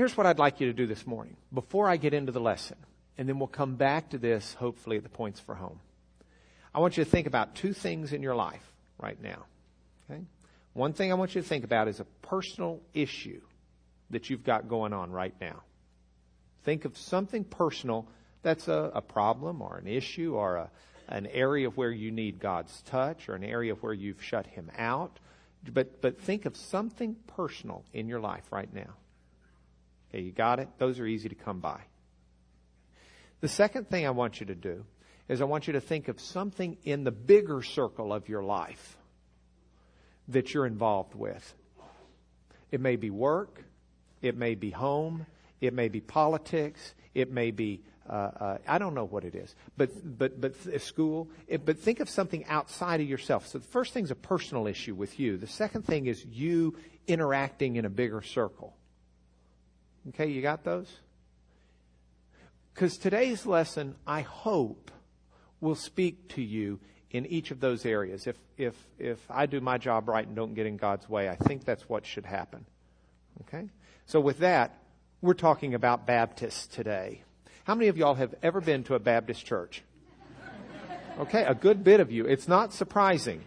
here's what I'd like you to do this morning before I get into the lesson, and then we'll come back to this hopefully at the points for home. I want you to think about two things in your life right now. Okay? One thing I want you to think about is a personal issue that you've got going on right now. Think of something personal that's a, a problem or an issue or a, an area where you need God's touch or an area where you've shut Him out. But, but think of something personal in your life right now. Okay, you got it? Those are easy to come by. The second thing I want you to do is I want you to think of something in the bigger circle of your life that you're involved with. It may be work, it may be home, it may be politics, it may be uh, uh, I don't know what it is, but but but school. It, but think of something outside of yourself. So the first thing is a personal issue with you. The second thing is you interacting in a bigger circle. Okay, you got those? Because today's lesson, I hope, will speak to you in each of those areas. If, if, if I do my job right and don't get in God's way, I think that's what should happen. Okay? So with that, we're talking about Baptists today. How many of y'all have ever been to a Baptist church? Okay, a good bit of you. It's not surprising.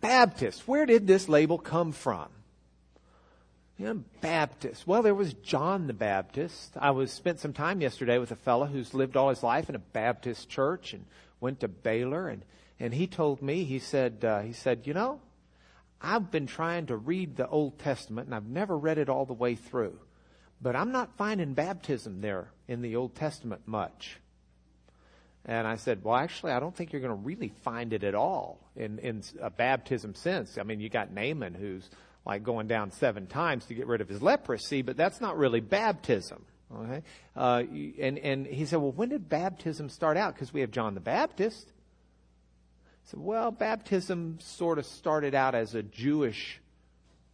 Baptist, where did this label come from? You Baptist. Well, there was John the Baptist. I was spent some time yesterday with a fellow who's lived all his life in a Baptist church and went to Baylor, and and he told me he said uh, he said you know, I've been trying to read the Old Testament and I've never read it all the way through, but I'm not finding baptism there in the Old Testament much. And I said, well, actually, I don't think you're going to really find it at all in, in a baptism sense. I mean, you got Naaman who's like going down seven times to get rid of his leprosy, but that's not really baptism. Okay? Uh, and, and he said, well, when did baptism start out? Because we have John the Baptist. I said, well, baptism sort of started out as a Jewish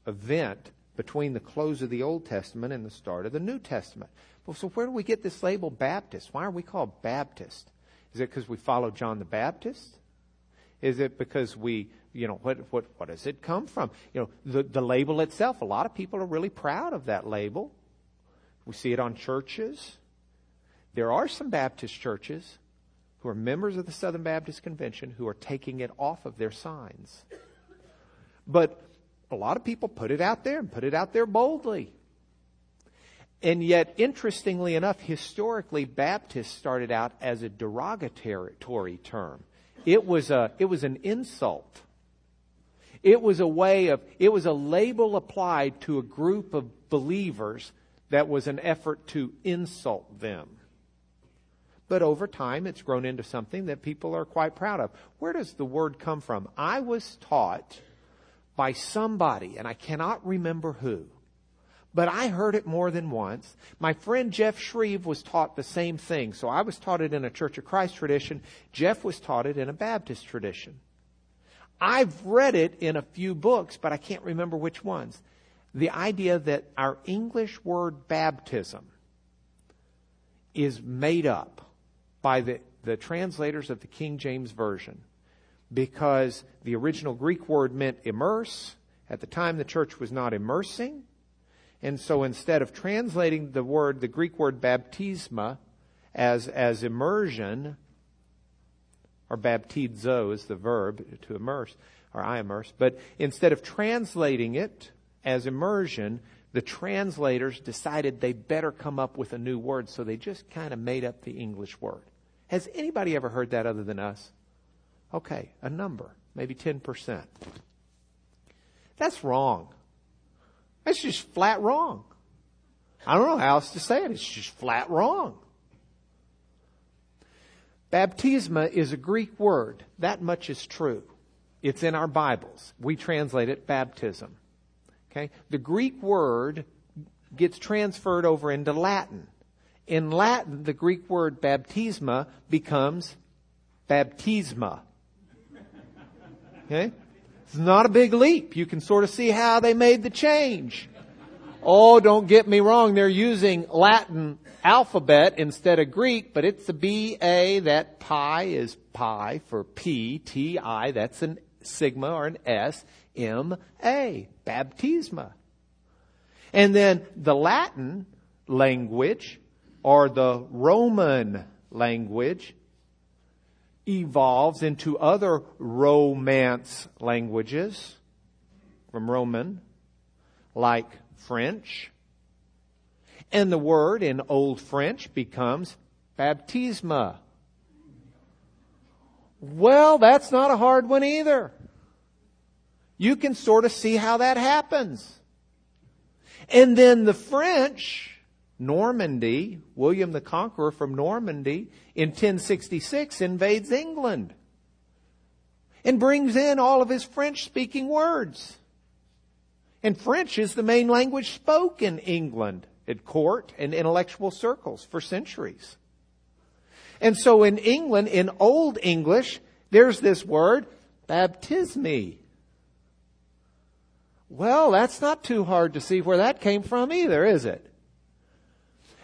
event between the close of the Old Testament and the start of the New Testament. Well, so where do we get this label Baptist? Why are we called Baptist? Is it because we follow John the Baptist? Is it because we, you know, what, what, what does it come from? You know, the, the label itself, a lot of people are really proud of that label. We see it on churches. There are some Baptist churches who are members of the Southern Baptist Convention who are taking it off of their signs. But a lot of people put it out there and put it out there boldly. And yet, interestingly enough, historically, Baptist started out as a derogatory term. It was a, it was an insult. It was a way of, it was a label applied to a group of believers that was an effort to insult them. But over time, it's grown into something that people are quite proud of. Where does the word come from? I was taught by somebody, and I cannot remember who, but I heard it more than once. My friend Jeff Shreve was taught the same thing. So I was taught it in a Church of Christ tradition. Jeff was taught it in a Baptist tradition. I've read it in a few books, but I can't remember which ones. The idea that our English word baptism is made up by the, the translators of the King James Version because the original Greek word meant immerse. At the time, the church was not immersing. And so instead of translating the word, the Greek word baptisma, as, as immersion, or baptizo is the verb to immerse, or I immerse, but instead of translating it as immersion, the translators decided they better come up with a new word, so they just kind of made up the English word. Has anybody ever heard that other than us? Okay, a number, maybe 10%. That's wrong. That's just flat wrong. I don't know how else to say it. It's just flat wrong. Baptisma is a Greek word. That much is true. It's in our Bibles. We translate it baptism. Okay? The Greek word gets transferred over into Latin. In Latin, the Greek word baptisma becomes baptisma. Okay? It's not a big leap. You can sort of see how they made the change. Oh, don't get me wrong. They're using Latin alphabet instead of Greek, but it's a B-A. That pi is pi for P, T-I. That's an sigma or an S, M-A. Baptisma. And then the Latin language or the Roman language evolves into other Romance languages from Roman, like French. And the word in Old French becomes baptisma. Well, that's not a hard one either. You can sort of see how that happens. And then the French, Normandy, William the Conqueror from Normandy in 1066 invades England and brings in all of his French speaking words. And French is the main language spoken in England at court and intellectual circles for centuries. And so in England, in Old English, there's this word, baptismi. Well, that's not too hard to see where that came from either, is it?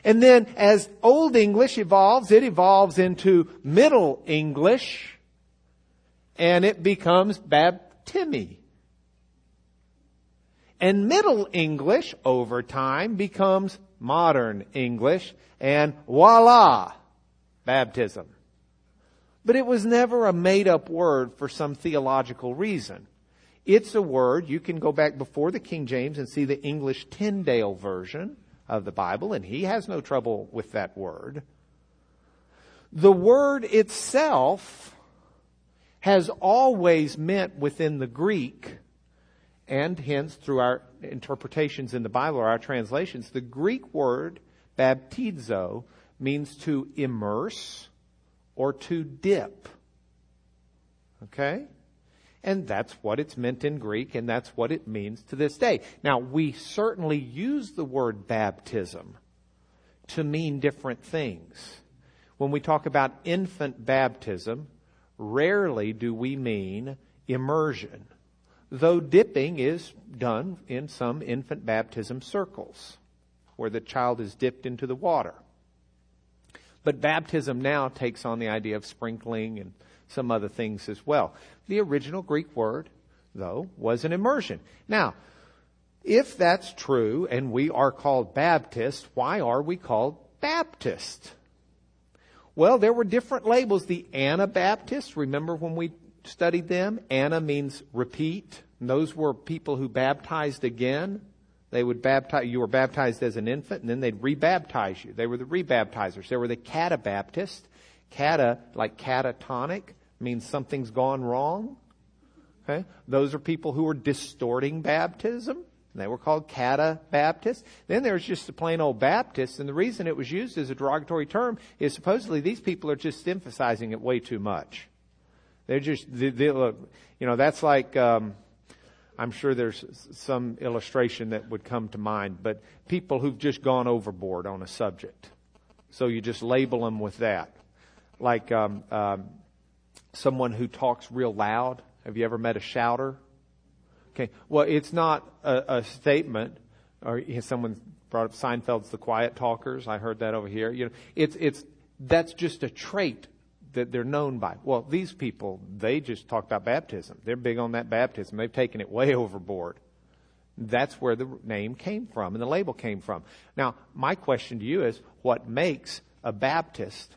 And then as Old English evolves, it evolves into Middle English, and it becomes baptimi. And Middle English, over time, becomes Modern English, and voila, baptism. But it was never a made up word for some theological reason. It's a word, you can go back before the King James and see the English Tyndale version of the Bible, and he has no trouble with that word. The word itself has always meant within the Greek, and hence through our interpretations in the Bible or our translations, the Greek word baptizo means to immerse or to dip. Okay? And that's what it's meant in Greek, and that's what it means to this day. Now, we certainly use the word baptism to mean different things. When we talk about infant baptism, rarely do we mean immersion, though dipping is done in some infant baptism circles where the child is dipped into the water. But baptism now takes on the idea of sprinkling and some other things as well. The original Greek word, though, was an immersion. Now, if that's true and we are called Baptist, why are we called Baptist? Well, there were different labels. The Anabaptists, remember when we studied them? Anna means repeat. And those were people who baptized again. They would baptize, you were baptized as an infant and then they'd rebaptize you. They were the rebaptizers. There were the catabaptists. Cata, like catatonic, means something's gone wrong. Okay? Those are people who were distorting baptism. They were called catabaptists. Then there's just the plain old Baptists, and the reason it was used as a derogatory term is supposedly these people are just emphasizing it way too much. They're just, they, they, look, you know, that's like, um, I'm sure there's some illustration that would come to mind, but people who've just gone overboard on a subject. So you just label them with that. Like um, um, someone who talks real loud. Have you ever met a shouter? Okay. Well, it's not a, a statement, or someone brought up Seinfeld's The Quiet Talkers. I heard that over here. You know, it's it's that's just a trait that they're known by. Well, these people, they just talk about baptism. They're big on that baptism. They've taken it way overboard. That's where the name came from and the label came from. Now, my question to you is what makes a Baptist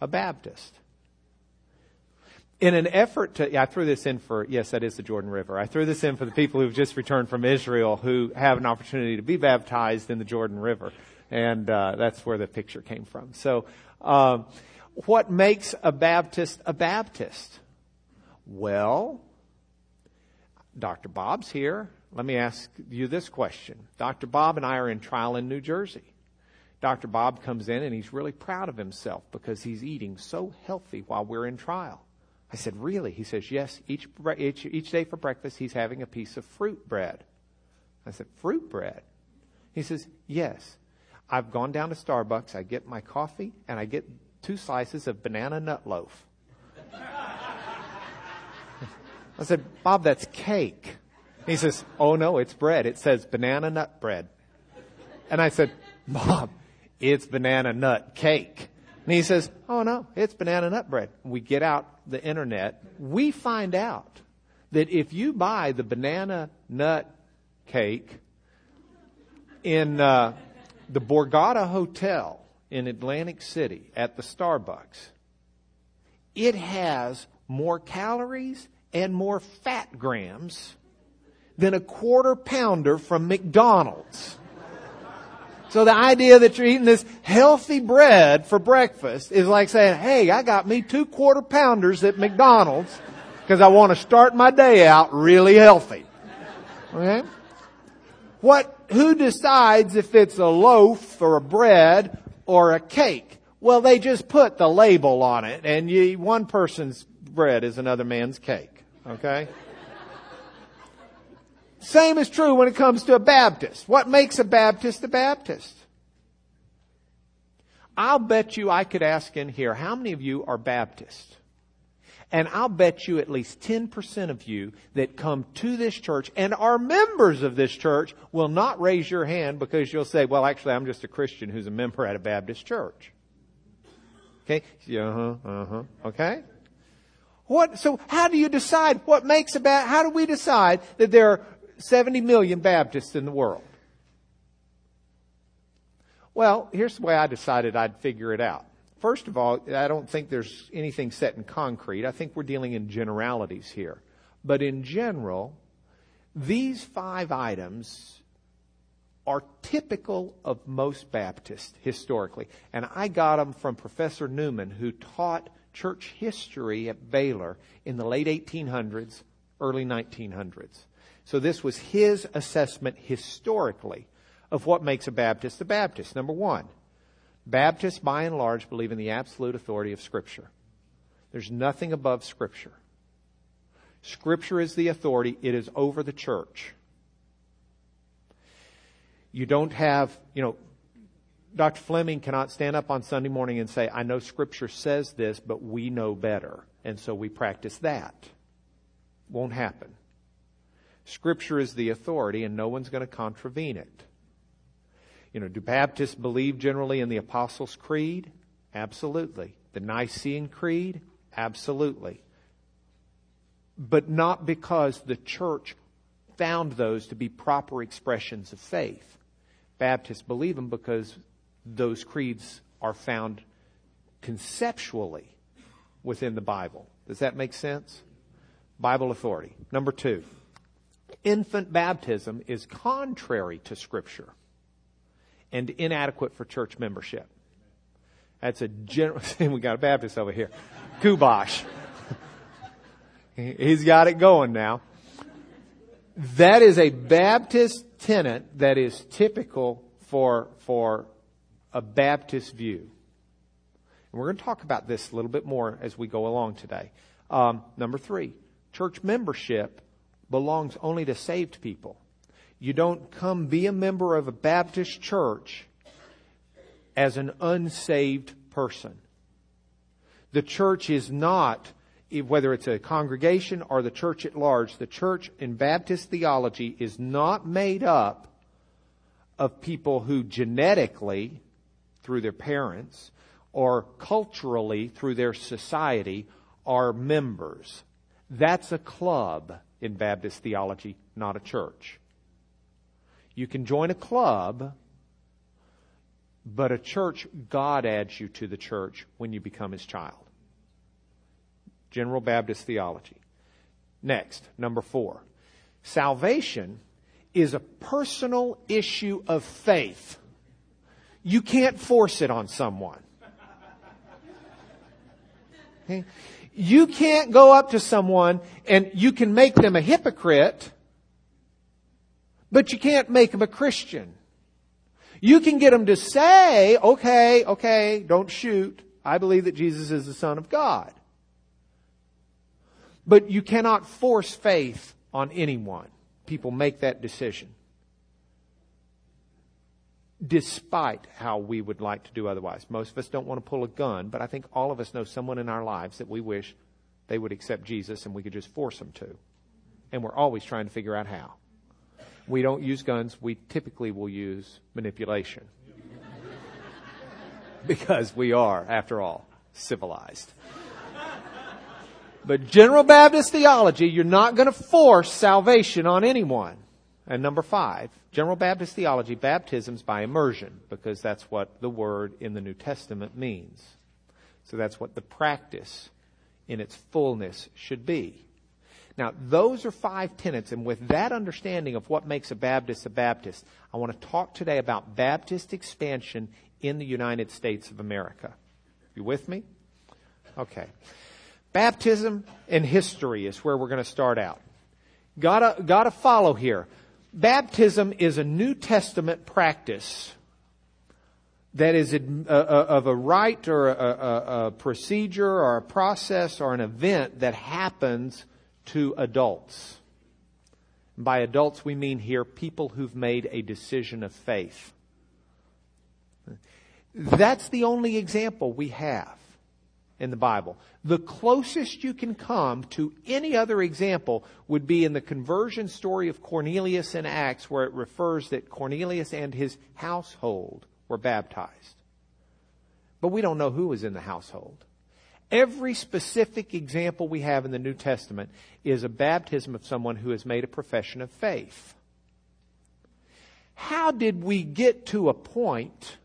a Baptist? In an effort to, I threw this in for, yes, that is the Jordan River. I threw this in for the people who've just returned from Israel who have an opportunity to be baptized in the Jordan River. And uh, that's where the picture came from. So, um, what makes a Baptist a Baptist? Well, Dr. Bob's here. Let me ask you this question. Dr. Bob and I are in trial in New Jersey. Dr. Bob comes in and he's really proud of himself because he's eating so healthy while we're in trial. I said, Really? He says, Yes. Each, each, each day for breakfast, he's having a piece of fruit bread. I said, Fruit bread? He says, Yes. I've gone down to Starbucks, I get my coffee, and I get two slices of banana nut loaf. I said, Bob, that's cake. He says, Oh no, it's bread. It says banana nut bread. And I said, Bob, it's banana nut cake. And he says, Oh no, it's banana nut bread. We get out the internet. We find out that if you buy the banana nut cake in uh, the Borgata Hotel in Atlantic City at the Starbucks, it has more calories and more fat grams than a quarter pounder from McDonald's. So the idea that you're eating this healthy bread for breakfast is like saying, hey, I got me two quarter pounders at McDonald's because I want to start my day out really healthy. Okay? What, who decides if it's a loaf or a bread or a cake? Well, they just put the label on it and you, one person's bread is another man's cake. Okay? Same is true when it comes to a Baptist. What makes a Baptist a Baptist? I'll bet you I could ask in here, how many of you are Baptist? And I'll bet you at least 10% of you that come to this church and are members of this church will not raise your hand because you'll say, well, actually, I'm just a Christian who's a member at a Baptist church. Okay? Uh huh, uh huh. Okay? What, so how do you decide what makes a bad, how do we decide that there are 70 million Baptists in the world? Well, here's the way I decided I'd figure it out. First of all, I don't think there's anything set in concrete. I think we're dealing in generalities here. But in general, these five items are typical of most Baptists historically. And I got them from Professor Newman, who taught church history at Baylor in the late 1800s, early 1900s. So this was his assessment historically of what makes a Baptist a Baptist. Number one, Baptists by and large believe in the absolute authority of Scripture. There's nothing above Scripture. Scripture is the authority. It is over the church. You don't have, you know, Dr. Fleming cannot stand up on Sunday morning and say, I know Scripture says this, but we know better. And so we practice that. Won't happen. Scripture is the authority, and no one's going to contravene it. You know, do Baptists believe generally in the Apostles' Creed? Absolutely. The Nicene Creed? Absolutely. But not because the church found those to be proper expressions of faith. Baptists believe them because those creeds are found conceptually within the Bible. Does that make sense? Bible authority. Number two infant baptism is contrary to Scripture and inadequate for church membership. That's a general, we got a Baptist over here. Kubosh. He's got it going now. That is a Baptist tenet that is typical for, for a Baptist view. And we're going to talk about this a little bit more as we go along today. Um, number three, church membership belongs only to saved people. You don't come be a member of a Baptist church as an unsaved person. The church is not, whether it's a congregation or the church at large, the church in Baptist theology is not made up of people who genetically, through their parents, or culturally, through their society, are members. That's a club in Baptist theology, not a church. You can join a club, but a church, God adds you to the church when you become his child. General Baptist theology. Next, number four. Salvation is a personal issue of faith. You can't force it on someone. Okay? You can't go up to someone and you can make them a hypocrite, but you can't make them a Christian. You can get them to say, okay, okay, don't shoot. I believe that Jesus is the Son of God. But you cannot force faith on anyone. People make that decision despite how we would like to do otherwise. Most of us don't want to pull a gun, but I think all of us know someone in our lives that we wish they would accept Jesus and we could just force them to. And we're always trying to figure out how. We don't use guns, we typically will use manipulation. because we are, after all, civilized. But General Baptist theology, you're not going to force salvation on anyone. And number five, general Baptist theology, baptisms by immersion, because that's what the word in the New Testament means. So that's what the practice in its fullness should be. Now, those are five tenets, and with that understanding of what makes a Baptist a Baptist, I want to talk today about Baptist expansion in the United States of America. You with me? Okay. Baptism and history is where we're going to start out. Gotta, gotta follow here. Baptism is a New Testament practice that is a, a, uh, uh, of a rite or a, a procedure or a process or an event that happens to adults. By adults, we mean here people who've made a decision of faith. That's the only example we have in the Bible. The closest you can come to any other example would be in the conversion story of Cornelius in Acts, where it refers that Cornelius and his household were baptized. But we don't know who was in the household. Every specific example we have in the New Testament is a baptism of someone who has made a profession of faith. How did we get to a point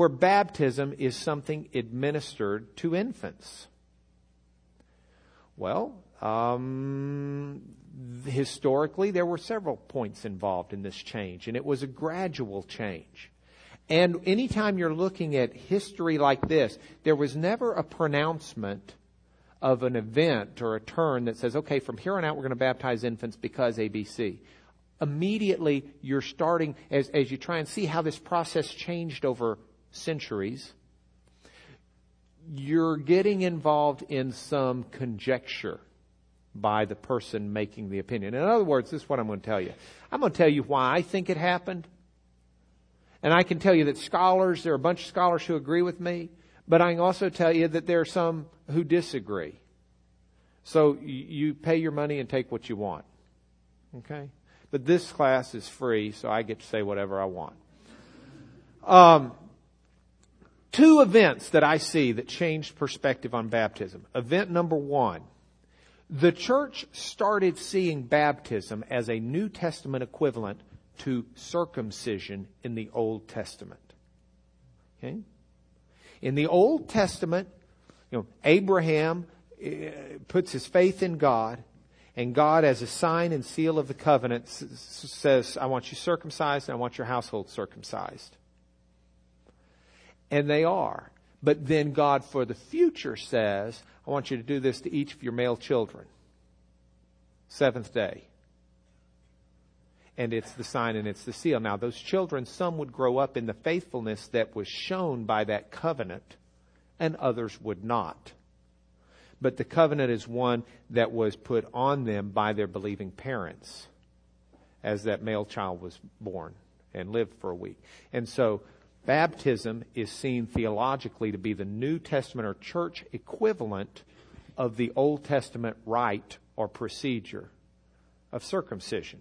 where baptism is something administered to infants? Well, um, historically, there were several points involved in this change, and it was a gradual change. And anytime you're looking at history like this, there was never a pronouncement of an event or a turn that says, okay, from here on out we're going to baptize infants because ABC. Immediately you're starting, as, as you try and see how this process changed over centuries, you're getting involved in some conjecture by the person making the opinion. In other words, this is what I'm going to tell you. I'm going to tell you why I think it happened. And I can tell you that scholars, there are a bunch of scholars who agree with me, but I can also tell you that there are some who disagree. So you pay your money and take what you want. Okay? But this class is free, so I get to say whatever I want. Um, two events that I see that changed perspective on baptism. Event number one. The church started seeing baptism as a New Testament equivalent to circumcision in the Old Testament. Okay? In the Old Testament, you know, Abraham uh, puts his faith in God, and God, as a sign and seal of the covenant, says, I want you circumcised and I want your household circumcised. And they are. But then God, for the future, says, I want you to do this to each of your male children. Seventh day and it's the sign and it's the seal. Now, those children, some would grow up in the faithfulness that was shown by that covenant, and others would not. But the covenant is one that was put on them by their believing parents as that male child was born and lived for a week. And so, baptism is seen theologically to be the New Testament or church equivalent of the Old Testament rite or procedure of circumcision.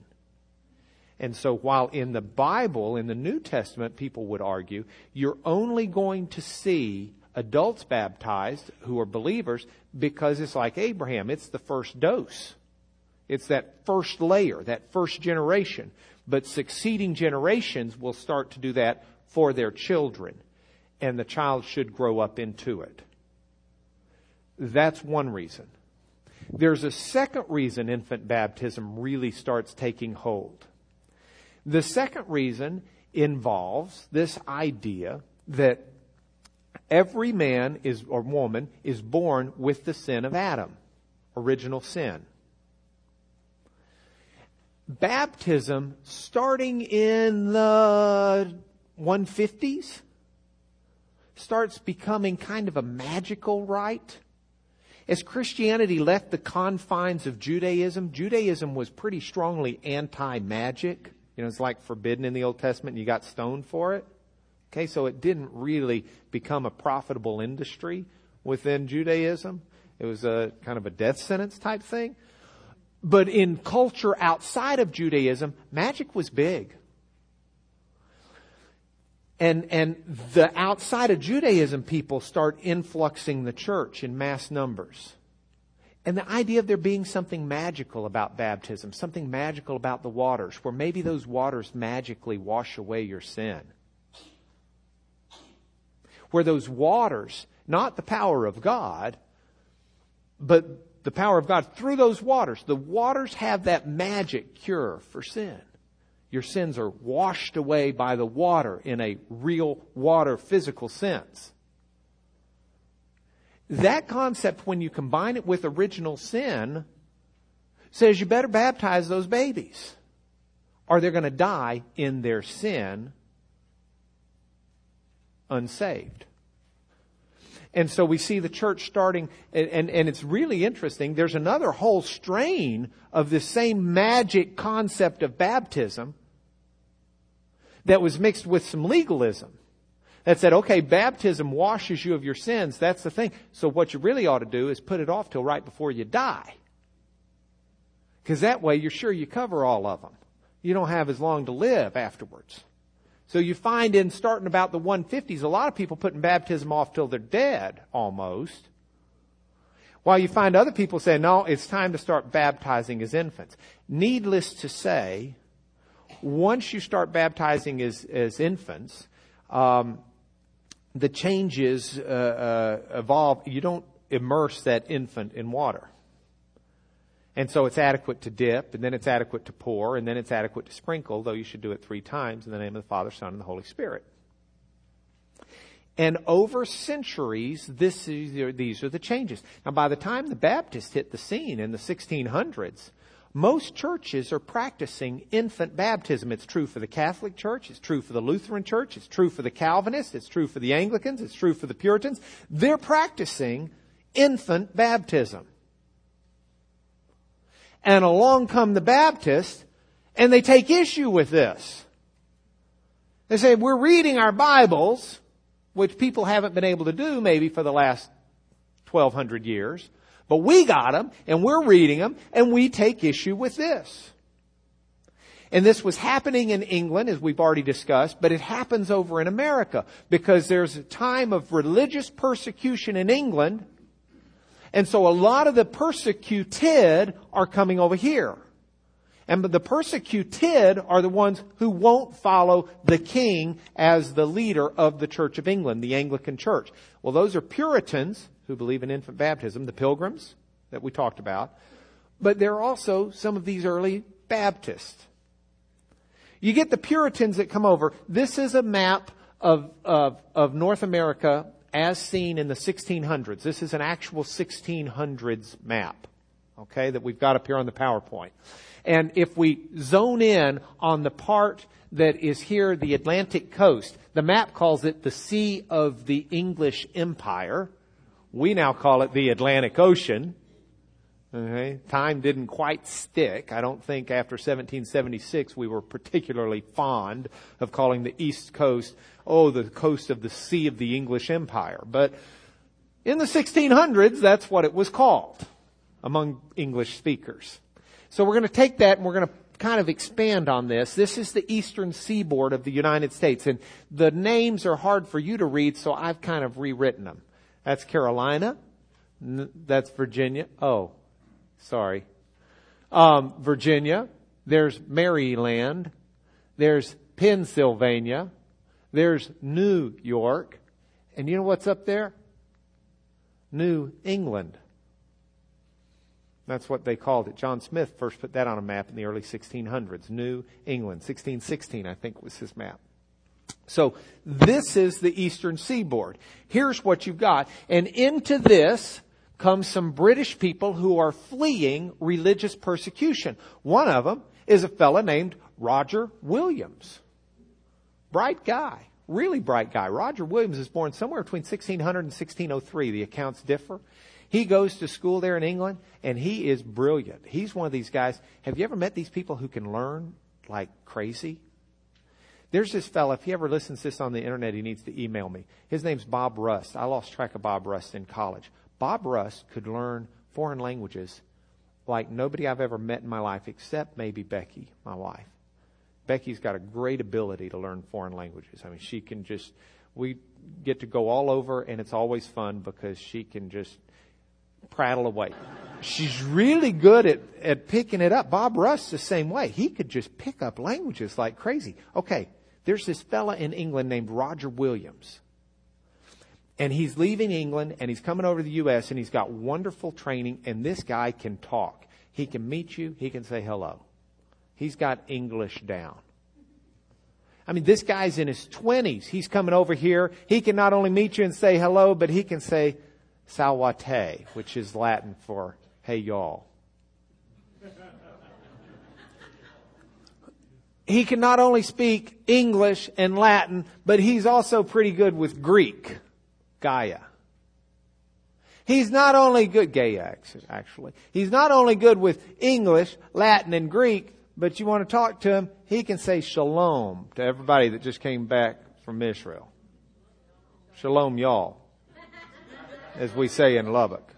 And so while in the Bible, in the New Testament, people would argue, you're only going to see adults baptized who are believers because it's like Abraham. It's the first dose. It's that first layer, that first generation. But succeeding generations will start to do that for their children. And the child should grow up into it. That's one reason. There's a second reason infant baptism really starts taking hold. The second reason involves this idea that every man is or woman is born with the sin of Adam, original sin. Baptism starting in the 150s starts becoming kind of a magical rite. As Christianity left the confines of Judaism, Judaism was pretty strongly anti-magic. You know, it's like forbidden in the Old Testament and you got stoned for it. Okay, so it didn't really become a profitable industry within Judaism. It was a kind of a death sentence type thing. But in culture outside of Judaism, magic was big. And, and the outside of Judaism people start influxing the church in mass numbers. And the idea of there being something magical about baptism, something magical about the waters, where maybe those waters magically wash away your sin. Where those waters, not the power of God, but the power of God through those waters, the waters have that magic cure for sin. Your sins are washed away by the water in a real water physical sense. That concept, when you combine it with original sin, says you better baptize those babies or they're going to die in their sin unsaved. And so we see the church starting, and, and, and, it's really interesting. There's another whole strain of this same magic concept of baptism that was mixed with some legalism that said, okay, baptism washes you of your sins. That's the thing. So what you really ought to do is put it off till right before you die. Because that way you're sure you cover all of them. You don't have as long to live afterwards. So you find in starting about the 150s, a lot of people putting baptism off till they're dead almost. While you find other people saying, no, it's time to start baptizing as infants. Needless to say, once you start baptizing as, as infants, um, the changes uh, uh, evolve. You don't immerse that infant in water. And so it's adequate to dip, and then it's adequate to pour, and then it's adequate to sprinkle, though you should do it three times in the name of the Father, Son, and the Holy Spirit. And over centuries, this is, these are the changes. Now, by the time the Baptists hit the scene in the 1600s, most churches are practicing infant baptism. It's true for the Catholic Church, it's true for the Lutheran Church, it's true for the Calvinists, it's true for the Anglicans, it's true for the Puritans. They're practicing infant baptism. And along come the Baptists, and they take issue with this. They say, we're reading our Bibles, which people haven't been able to do maybe for the last 1200 years. But we got them, and we're reading them, and we take issue with this. And this was happening in England, as we've already discussed, but it happens over in America because there's a time of religious persecution in England. And so a lot of the persecuted are coming over here. And the persecuted are the ones who won't follow the king as the leader of the Church of England, the Anglican Church. Well, those are Puritans who believe in infant baptism, the pilgrims that we talked about, but there are also some of these early Baptists. You get the Puritans that come over. This is a map of, of, of North America as seen in the 1600s. This is an actual 1600s map, okay, that we've got up here on the PowerPoint. And if we zone in on the part that is here, the Atlantic coast, the map calls it the Sea of the English Empire. We now call it the Atlantic Ocean. Okay. Time didn't quite stick. I don't think after 1776 we were particularly fond of calling the East Coast, oh, the coast of the Sea of the English Empire. But in the 1600s, that's what it was called among English speakers. So we're going to take that and we're going to kind of expand on this. This is the eastern seaboard of the United States and the names are hard for you to read, so I've kind of rewritten them. That's Carolina. That's Virginia. Oh, sorry. Um, Virginia. There's Maryland. There's Pennsylvania. There's New York. And you know what's up there? New England. That's what they called it. John Smith first put that on a map in the early 1600s. New England. 1616, I think, was his map. So this is the eastern seaboard. Here's what you've got. And into this comes some British people who are fleeing religious persecution. One of them is a fellow named Roger Williams. Bright guy. Really bright guy. Roger Williams is born somewhere between 1600 and 1603. The accounts differ. He goes to school there in England and he is brilliant. He's one of these guys. Have you ever met these people who can learn like crazy? There's this fellow, if he ever listens to this on the internet, he needs to email me. His name's Bob Rust. I lost track of Bob Rust in college. Bob Rust could learn foreign languages like nobody I've ever met in my life except maybe Becky, my wife. Becky's got a great ability to learn foreign languages. I mean, she can just, we get to go all over and it's always fun because she can just prattle away. She's really good at, at picking it up. Bob Rust the same way. He could just pick up languages like crazy. Okay, there's this fella in England named Roger Williams. And he's leaving England and he's coming over to the U.S. and he's got wonderful training and this guy can talk. He can meet you. He can say hello. He's got English down. I mean, this guy's in his 20s. He's coming over here. He can not only meet you and say hello, but he can say salvate, which is Latin for hey y'all. He can not only speak English and Latin, but he's also pretty good with Greek, Gaia. He's not only good, Gaia actually. He's not only good with English, Latin, and Greek, but you want to talk to him, he can say shalom to everybody that just came back from Israel. Shalom, y'all, as we say in Lubbock.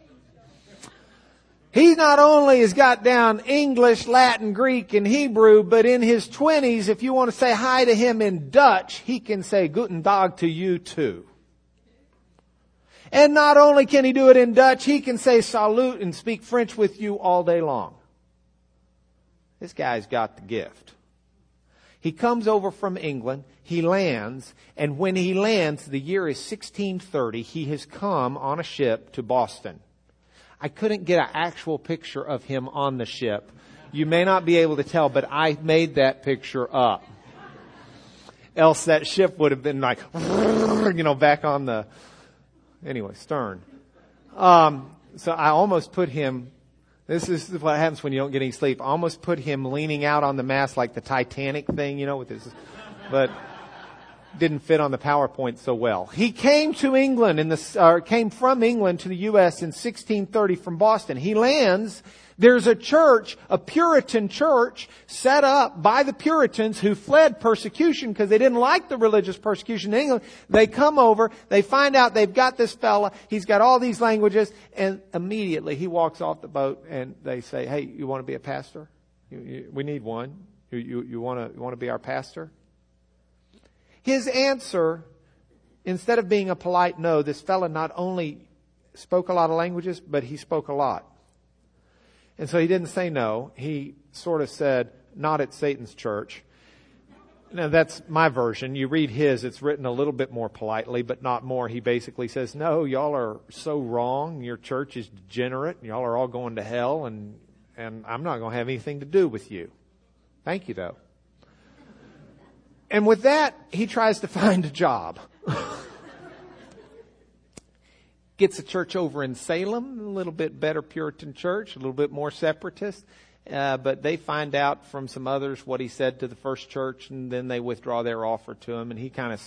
He not only has got down English, Latin, Greek, and Hebrew, but in his twenties, if you want to say hi to him in Dutch, he can say Guten Tag to you too. And not only can he do it in Dutch, he can say salute and speak French with you all day long. This guy's got the gift. He comes over from England, he lands, and when he lands, the year is 1630, he has come on a ship to Boston. I couldn't get an actual picture of him on the ship. You may not be able to tell, but I made that picture up. Else that ship would have been like, you know, back on the, anyway, stern. Um, so I almost put him this is what happens when you don't get any sleep. Almost put him leaning out on the mast like the Titanic thing, you know, with his, but didn't fit on the PowerPoint so well. He came to England in the, or came from England to the U.S. in 1630 from Boston. He lands there's a church, a Puritan church, set up by the Puritans who fled persecution because they didn't like the religious persecution in England. They come over, they find out they've got this fella, he's got all these languages, and immediately he walks off the boat and they say, hey, you want to be a pastor? You, you, we need one. You, you, you want to, you want to be our pastor? His answer, instead of being a polite no, this fella not only spoke a lot of languages, but he spoke a lot. And so he didn't say no. He sort of said, not at Satan's church. Now that's my version. You read his, it's written a little bit more politely, but not more. He basically says, no, y'all are so wrong. Your church is degenerate. Y'all are all going to hell and, and I'm not going to have anything to do with you. Thank you though. And with that, he tries to find a job. gets a church over in Salem, a little bit better Puritan church, a little bit more separatist. Uh, but they find out from some others what he said to the first church, and then they withdraw their offer to him, and he kind of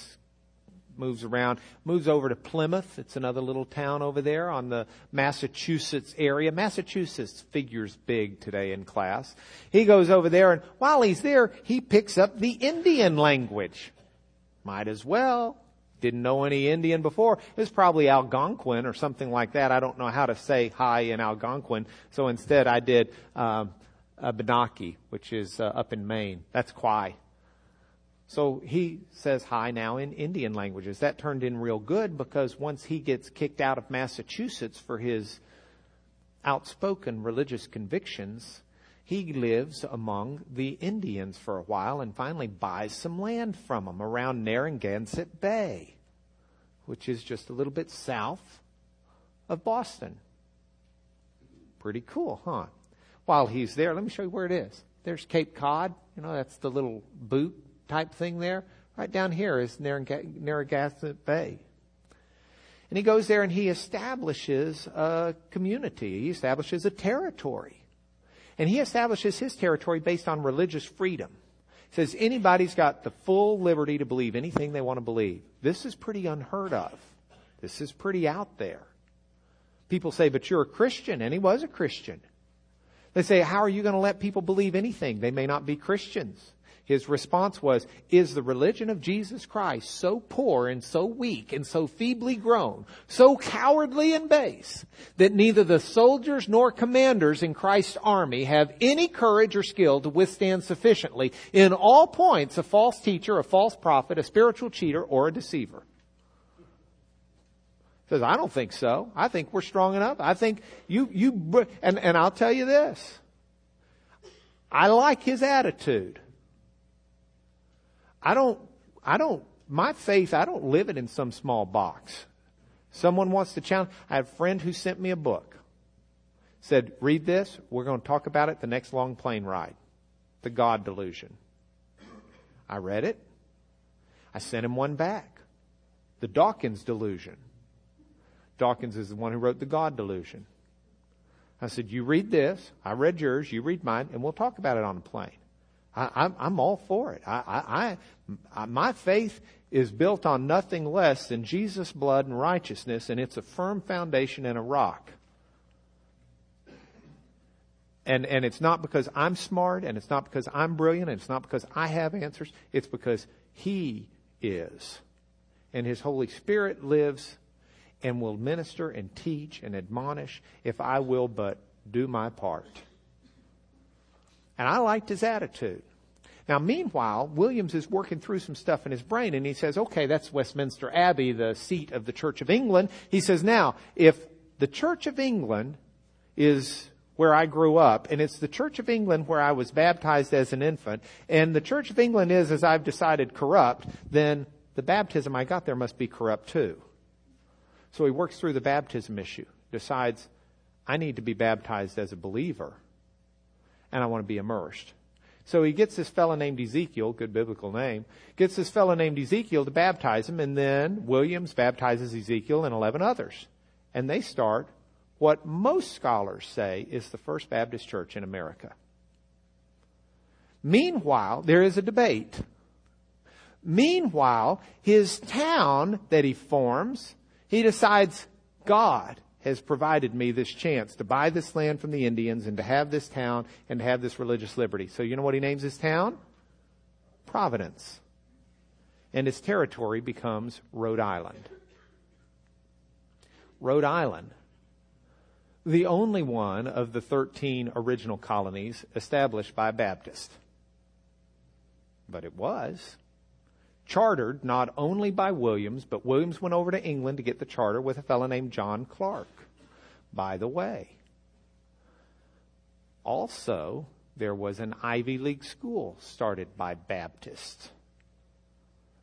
moves around, moves over to Plymouth. It's another little town over there on the Massachusetts area. Massachusetts figures big today in class. He goes over there, and while he's there, he picks up the Indian language. Might as well didn't know any Indian before. It was probably Algonquin or something like that. I don't know how to say hi in Algonquin. So instead I did, um, Abenaki, which is uh, up in Maine. That's Kwai. So he says hi now in Indian languages. That turned in real good because once he gets kicked out of Massachusetts for his outspoken religious convictions, he lives among the Indians for a while and finally buys some land from them around Narragansett Bay, which is just a little bit south of Boston. Pretty cool, huh? While he's there, let me show you where it is. There's Cape Cod. You know, that's the little boot type thing there. Right down here is Narragansett Bay. And he goes there and he establishes a community. He establishes a territory. And he establishes his territory based on religious freedom. He says anybody's got the full liberty to believe anything they want to believe. This is pretty unheard of. This is pretty out there. People say, but you're a Christian, and he was a Christian. They say, how are you going to let people believe anything? They may not be Christians. His response was, is the religion of Jesus Christ so poor and so weak and so feebly grown, so cowardly and base, that neither the soldiers nor commanders in Christ's army have any courage or skill to withstand sufficiently in all points a false teacher, a false prophet, a spiritual cheater, or a deceiver? Says, I don't think so. I think we're strong enough. I think you, you, and, and I'll tell you this. I like his attitude. I don't, I don't, my faith, I don't live it in some small box. Someone wants to challenge. I had a friend who sent me a book. Said, read this. We're going to talk about it the next long plane ride. The God delusion. I read it. I sent him one back. The Dawkins delusion. Dawkins is the one who wrote The God Delusion. I said, You read this, I read yours, you read mine, and we'll talk about it on the plane. I, am all for it. I, I, I, my faith is built on nothing less than Jesus' blood and righteousness, and it's a firm foundation and a rock. And, and it's not because I'm smart, and it's not because I'm brilliant, and it's not because I have answers. It's because He is. And His Holy Spirit lives and will minister and teach and admonish if I will but do my part. And I liked his attitude. Now, meanwhile, Williams is working through some stuff in his brain and he says, okay, that's Westminster Abbey, the seat of the Church of England. He says, now, if the Church of England is where I grew up, and it's the Church of England where I was baptized as an infant, and the Church of England is, as I've decided, corrupt, then the baptism I got there must be corrupt too. So he works through the baptism issue, decides, I need to be baptized as a believer, and I want to be immersed. So he gets this fellow named Ezekiel, good biblical name, gets this fellow named Ezekiel to baptize him, and then Williams baptizes Ezekiel and 11 others. And they start what most scholars say is the First Baptist Church in America. Meanwhile, there is a debate. Meanwhile, his town that he forms he decides, God has provided me this chance to buy this land from the Indians and to have this town and to have this religious liberty. So you know what he names his town? Providence. And his territory becomes Rhode Island. Rhode Island, the only one of the 13 original colonies established by Baptist. But it was chartered not only by Williams, but Williams went over to England to get the charter with a fellow named John Clarke. By the way, also there was an Ivy League school started by Baptists.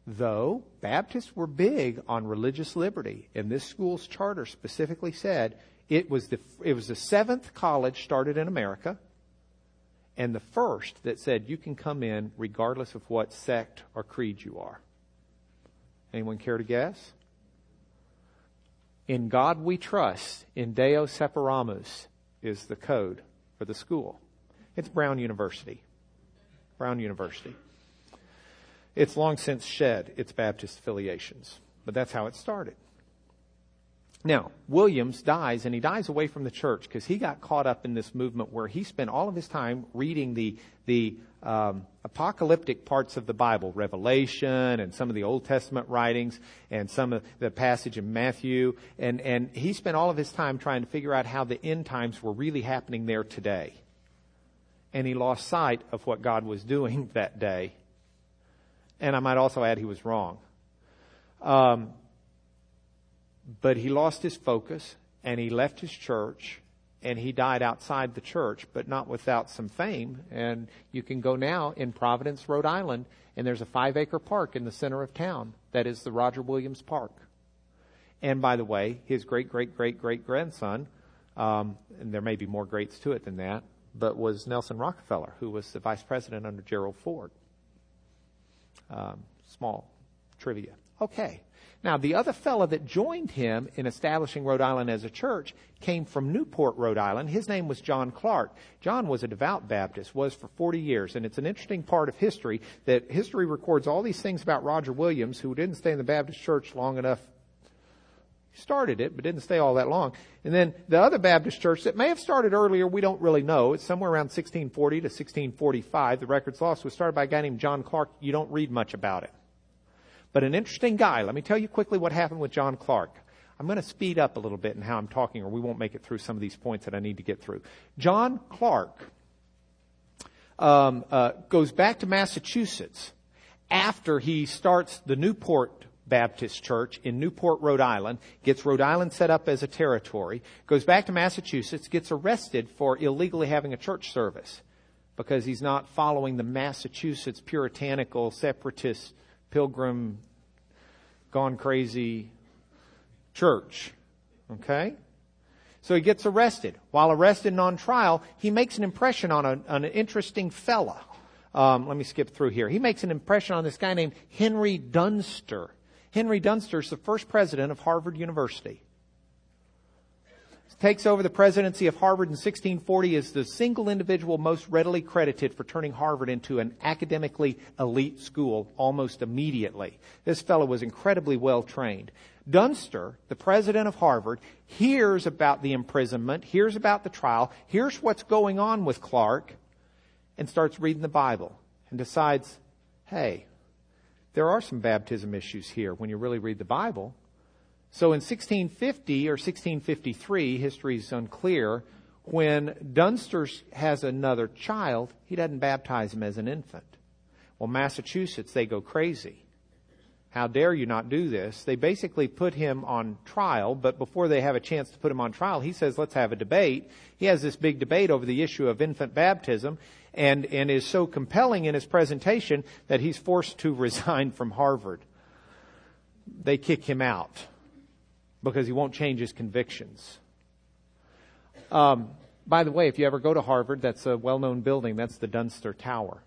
Though Baptists were big on religious liberty, and this school's charter specifically said it was the, it was the seventh college started in America and the first that said you can come in regardless of what sect or creed you are. Anyone care to guess? In God we trust, in Deo Speramus is the code for the school. It's Brown University. Brown University. It's long since shed its Baptist affiliations, but that's how it started. Now, Williams dies, and he dies away from the church because he got caught up in this movement where he spent all of his time reading the, the um, apocalyptic parts of the Bible, Revelation, and some of the Old Testament writings, and some of the passage in Matthew. And, and he spent all of his time trying to figure out how the end times were really happening there today. And he lost sight of what God was doing that day. And I might also add he was wrong. Um, but he lost his focus and he left his church and he died outside the church, but not without some fame. And you can go now in Providence, Rhode Island, and there's a five acre park in the center of town that is the Roger Williams Park. And by the way, his great great great great grandson, um, and there may be more greats to it than that, but was Nelson Rockefeller, who was the vice president under Gerald Ford. Um, small trivia. Okay. Now, the other fellow that joined him in establishing Rhode Island as a church came from Newport, Rhode Island. His name was John Clarke. John was a devout Baptist, was for 40 years, and it's an interesting part of history that history records all these things about Roger Williams, who didn't stay in the Baptist church long enough. Started it, but didn't stay all that long. And then the other Baptist church that may have started earlier, we don't really know. It's somewhere around 1640 to 1645. The record's lost was started by a guy named John Clarke. You don't read much about it. But an interesting guy. Let me tell you quickly what happened with John Clarke. I'm going to speed up a little bit in how I'm talking, or we won't make it through some of these points that I need to get through. John Clarke um, uh, goes back to Massachusetts after he starts the Newport Baptist Church in Newport, Rhode Island, gets Rhode Island set up as a territory, goes back to Massachusetts, gets arrested for illegally having a church service because he's not following the Massachusetts puritanical, separatist, pilgrim, gone crazy church. Okay? So he gets arrested. While arrested and on trial, he makes an impression on, a, an interesting fella. Um, let me skip through here. He makes an impression on this guy named Henry Dunster. Henry Dunster is the first president of Harvard University. Takes over the presidency of Harvard in 1640 is the single individual most readily credited for turning Harvard into an academically elite school almost immediately. This fellow was incredibly well trained. Dunster, the president of Harvard, hears about the imprisonment, hears about the trial, hears what's going on with Clarke, and starts reading the Bible and decides, hey, there are some baptism issues here when you really read the Bible. So in 1650 or 1653, history is unclear, when Dunster has another child, he doesn't baptize him as an infant. Well, Massachusetts, they go crazy. How dare you not do this? They basically put him on trial, but before they have a chance to put him on trial, he says, let's have a debate. He has this big debate over the issue of infant baptism and, and is so compelling in his presentation that he's forced to resign from Harvard. They kick him out because he won't change his convictions. Um, by the way, if you ever go to Harvard, that's a well-known building. That's the Dunster Tower.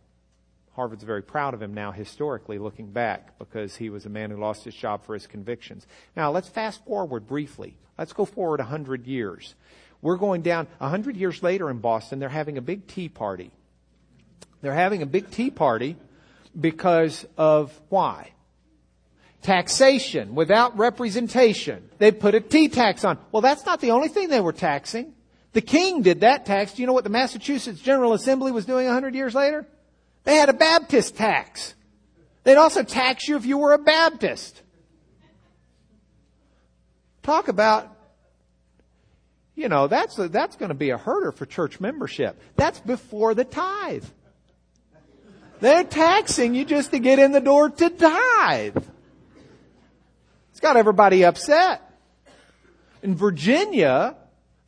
Harvard's very proud of him now, historically, looking back, because he was a man who lost his job for his convictions. Now, let's fast forward briefly. Let's go forward a hundred years. We're going down a hundred years later in Boston. They're having a big tea party. They're having a big tea party because of why? Taxation without representation. They put a tea tax on. Well, that's not the only thing they were taxing. The king did that tax. Do you know what the Massachusetts General Assembly was doing a hundred years later? They had a Baptist tax. They'd also tax you if you were a Baptist. Talk about, you know, that's, a, that's going to be a herder for church membership. That's before the tithe. They're taxing you just to get in the door to tithe. Got everybody upset. In Virginia,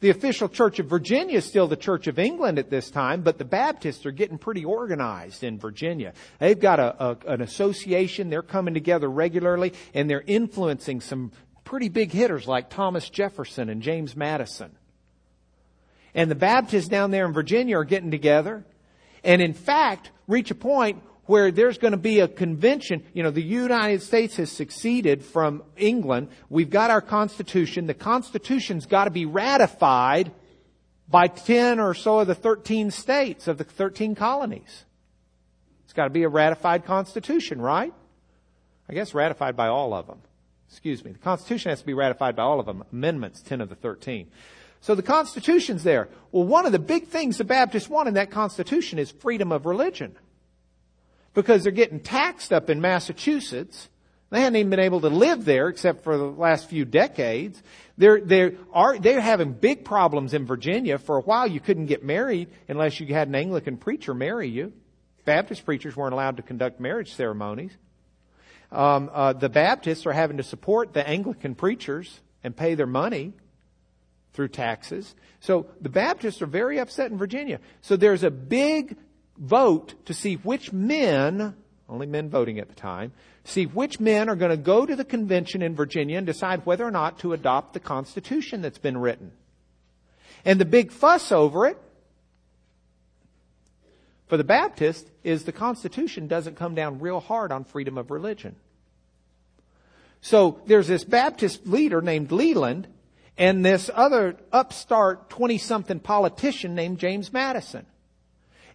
the official Church of Virginia is still the Church of England at this time, but the Baptists are getting pretty organized in Virginia. They've got a, a, an association, they're coming together regularly, and they're influencing some pretty big hitters like Thomas Jefferson and James Madison. And the Baptists down there in Virginia are getting together, and in fact, reach a point where there's going to be a convention. You know, the United States has succeeded from England. We've got our Constitution. The Constitution's got to be ratified by 10 or so of the 13 states of the 13 colonies. It's got to be a ratified Constitution, right? I guess ratified by all of them. Excuse me. The Constitution has to be ratified by all of them. Amendments, 10 of the 13. So the Constitution's there. Well, one of the big things the Baptists want in that Constitution is freedom of religion because they're getting taxed up in Massachusetts. They hadn't even been able to live there except for the last few decades. They're, they're, are, they're having big problems in Virginia. For a while, you couldn't get married unless you had an Anglican preacher marry you. Baptist preachers weren't allowed to conduct marriage ceremonies. Um, uh, the Baptists are having to support the Anglican preachers and pay their money through taxes. So the Baptists are very upset in Virginia. So there's a big vote to see which men, only men voting at the time, see which men are going to go to the convention in Virginia and decide whether or not to adopt the Constitution that's been written. And the big fuss over it for the Baptist is the Constitution doesn't come down real hard on freedom of religion. So there's this Baptist leader named Leland and this other upstart 20 something politician named James Madison.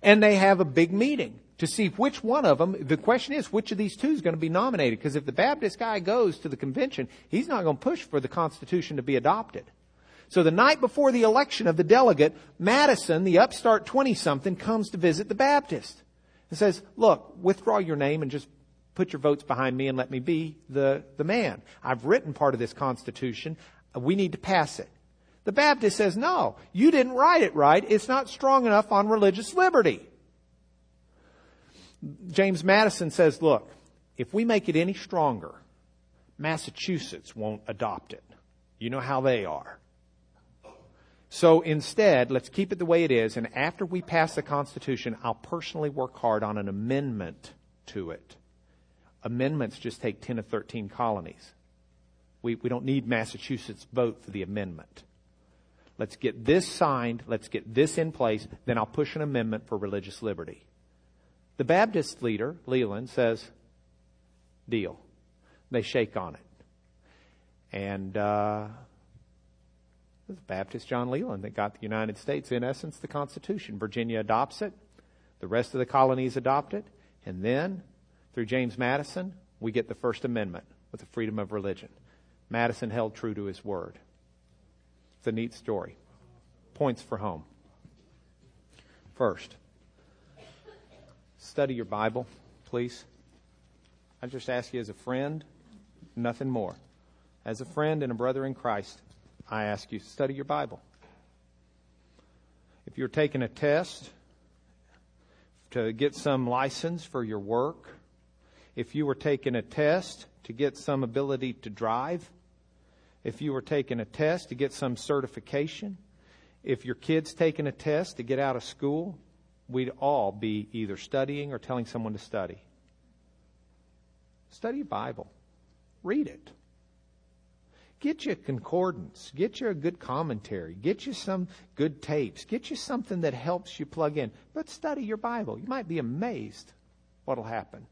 And they have a big meeting to see which one of them, the question is, which of these two is going to be nominated? Because if the Baptist guy goes to the convention, he's not going to push for the Constitution to be adopted. So the night before the election of the delegate, Madison, the upstart 20 something, comes to visit the Baptist and says, look, withdraw your name and just put your votes behind me and let me be the, the man. I've written part of this Constitution. We need to pass it. The Baptist says, no, you didn't write it right. It's not strong enough on religious liberty. James Madison says, look, if we make it any stronger, Massachusetts won't adopt it. You know how they are. So instead, let's keep it the way it is, and after we pass the Constitution, I'll personally work hard on an amendment to it. Amendments just take 10 or 13 colonies. We, we don't need Massachusetts' vote for the amendment. Let's get this signed, let's get this in place, then I'll push an amendment for religious liberty. The Baptist leader, Leland, says, deal. They shake on it. And uh, it was Baptist John Leland that got the United States, in essence, the Constitution. Virginia adopts it. The rest of the colonies adopt it. And then, through James Madison, we get the First Amendment with the freedom of religion. Madison held true to his word. It's a neat story. Points for home. First, study your Bible, please. I just ask you as a friend, nothing more. As a friend and a brother in Christ, I ask you to study your Bible. If you're taking a test to get some license for your work, if you were taking a test to get some ability to drive, if you were taking a test to get some certification, if your kid's taking a test to get out of school, we'd all be either studying or telling someone to study. Study your Bible. Read it. Get you a concordance. Get you a good commentary. Get you some good tapes. Get you something that helps you plug in. But study your Bible. You might be amazed what'll happen.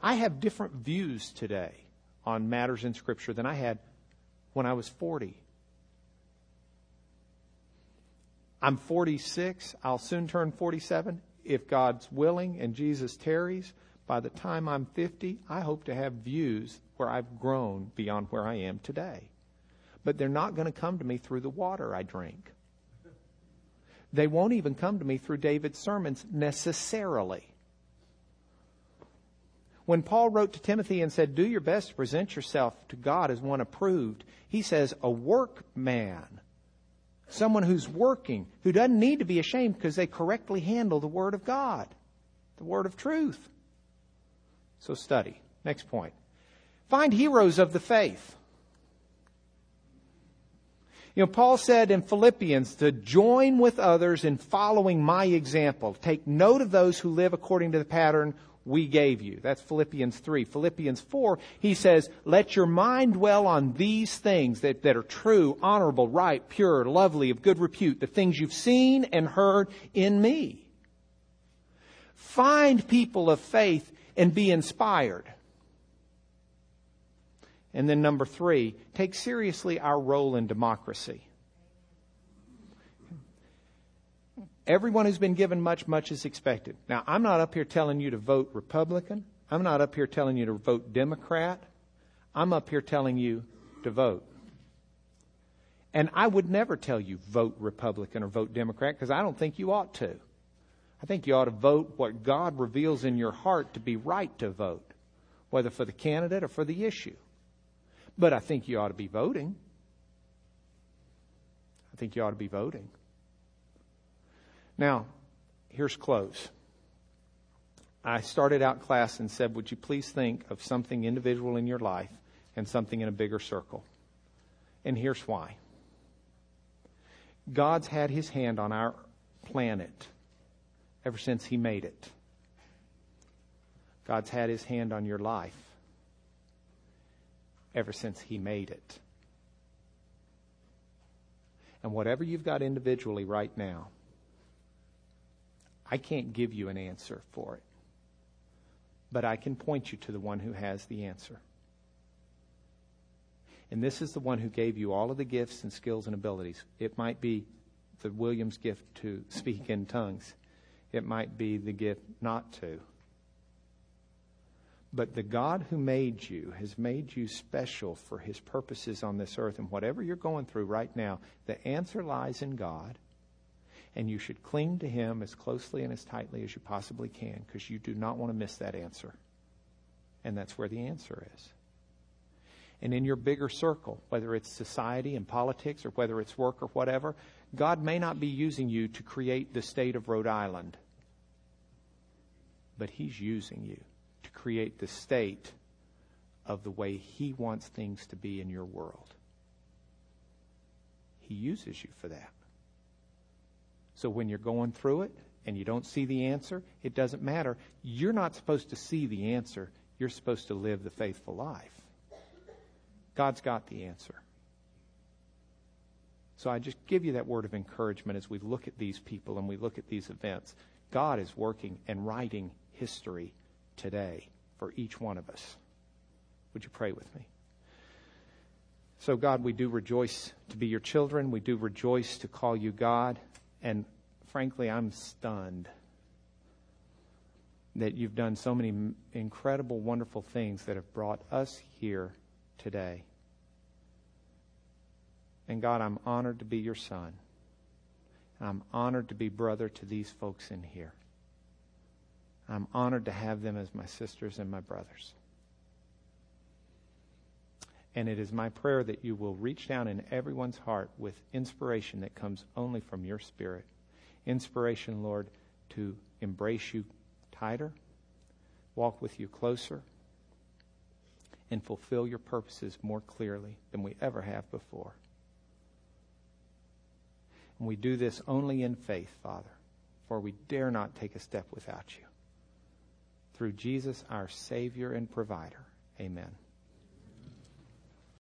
I have different views today on matters in Scripture than I had when I was 40. I'm 46. I'll soon turn 47. If God's willing and Jesus tarries, by the time I'm 50, I hope to have views where I've grown beyond where I am today. But they're not going to come to me through the water I drink. They won't even come to me through David's sermons necessarily. When Paul wrote to Timothy and said, Do your best to present yourself to God as one approved, he says, A workman, someone who's working, who doesn't need to be ashamed because they correctly handle the Word of God, the Word of truth. So study. Next point. Find heroes of the faith. You know, Paul said in Philippians to join with others in following my example. Take note of those who live according to the pattern we gave you. That's Philippians 3. Philippians 4, he says, let your mind dwell on these things that, that are true, honorable, right, pure, lovely, of good repute, the things you've seen and heard in me. Find people of faith and be inspired. And then number three, take seriously our role in democracy. Everyone who's been given much, much is expected. Now, I'm not up here telling you to vote Republican. I'm not up here telling you to vote Democrat. I'm up here telling you to vote. And I would never tell you vote Republican or vote Democrat because I don't think you ought to. I think you ought to vote what God reveals in your heart to be right to vote, whether for the candidate or for the issue. But I think you ought to be voting. I think you ought to be voting. Now, here's close. I started out class and said, Would you please think of something individual in your life and something in a bigger circle? And here's why God's had his hand on our planet ever since he made it. God's had his hand on your life ever since He made it. And whatever you've got individually right now, I can't give you an answer for it. But I can point you to the one who has the answer. And this is the one who gave you all of the gifts and skills and abilities. It might be the Williams gift to speak in tongues. It might be the gift not to. But the God who made you has made you special for his purposes on this earth. And whatever you're going through right now, the answer lies in God. And you should cling to him as closely and as tightly as you possibly can because you do not want to miss that answer. And that's where the answer is. And in your bigger circle, whether it's society and politics or whether it's work or whatever, God may not be using you to create the state of Rhode Island, but He's using you to create the state of the way He wants things to be in your world. He uses you for that. So when you're going through it and you don't see the answer, it doesn't matter. You're not supposed to see the answer. You're supposed to live the faithful life. God's got the answer. So I just give you that word of encouragement as we look at these people and we look at these events. God is working and writing history today for each one of us. Would you pray with me? So, God, we do rejoice to be your children. We do rejoice to call you God. And frankly, I'm stunned that you've done so many incredible, wonderful things that have brought us here today. And God, I'm honored to be your son. I'm honored to be brother to these folks in here. I'm honored to have them as my sisters and my brothers. And it is my prayer that you will reach down in everyone's heart with inspiration that comes only from your spirit. Inspiration, Lord, to embrace you tighter, walk with you closer, and fulfill your purposes more clearly than we ever have before. And we do this only in faith, Father, for we dare not take a step without you. Through Jesus, our Savior and provider. Amen.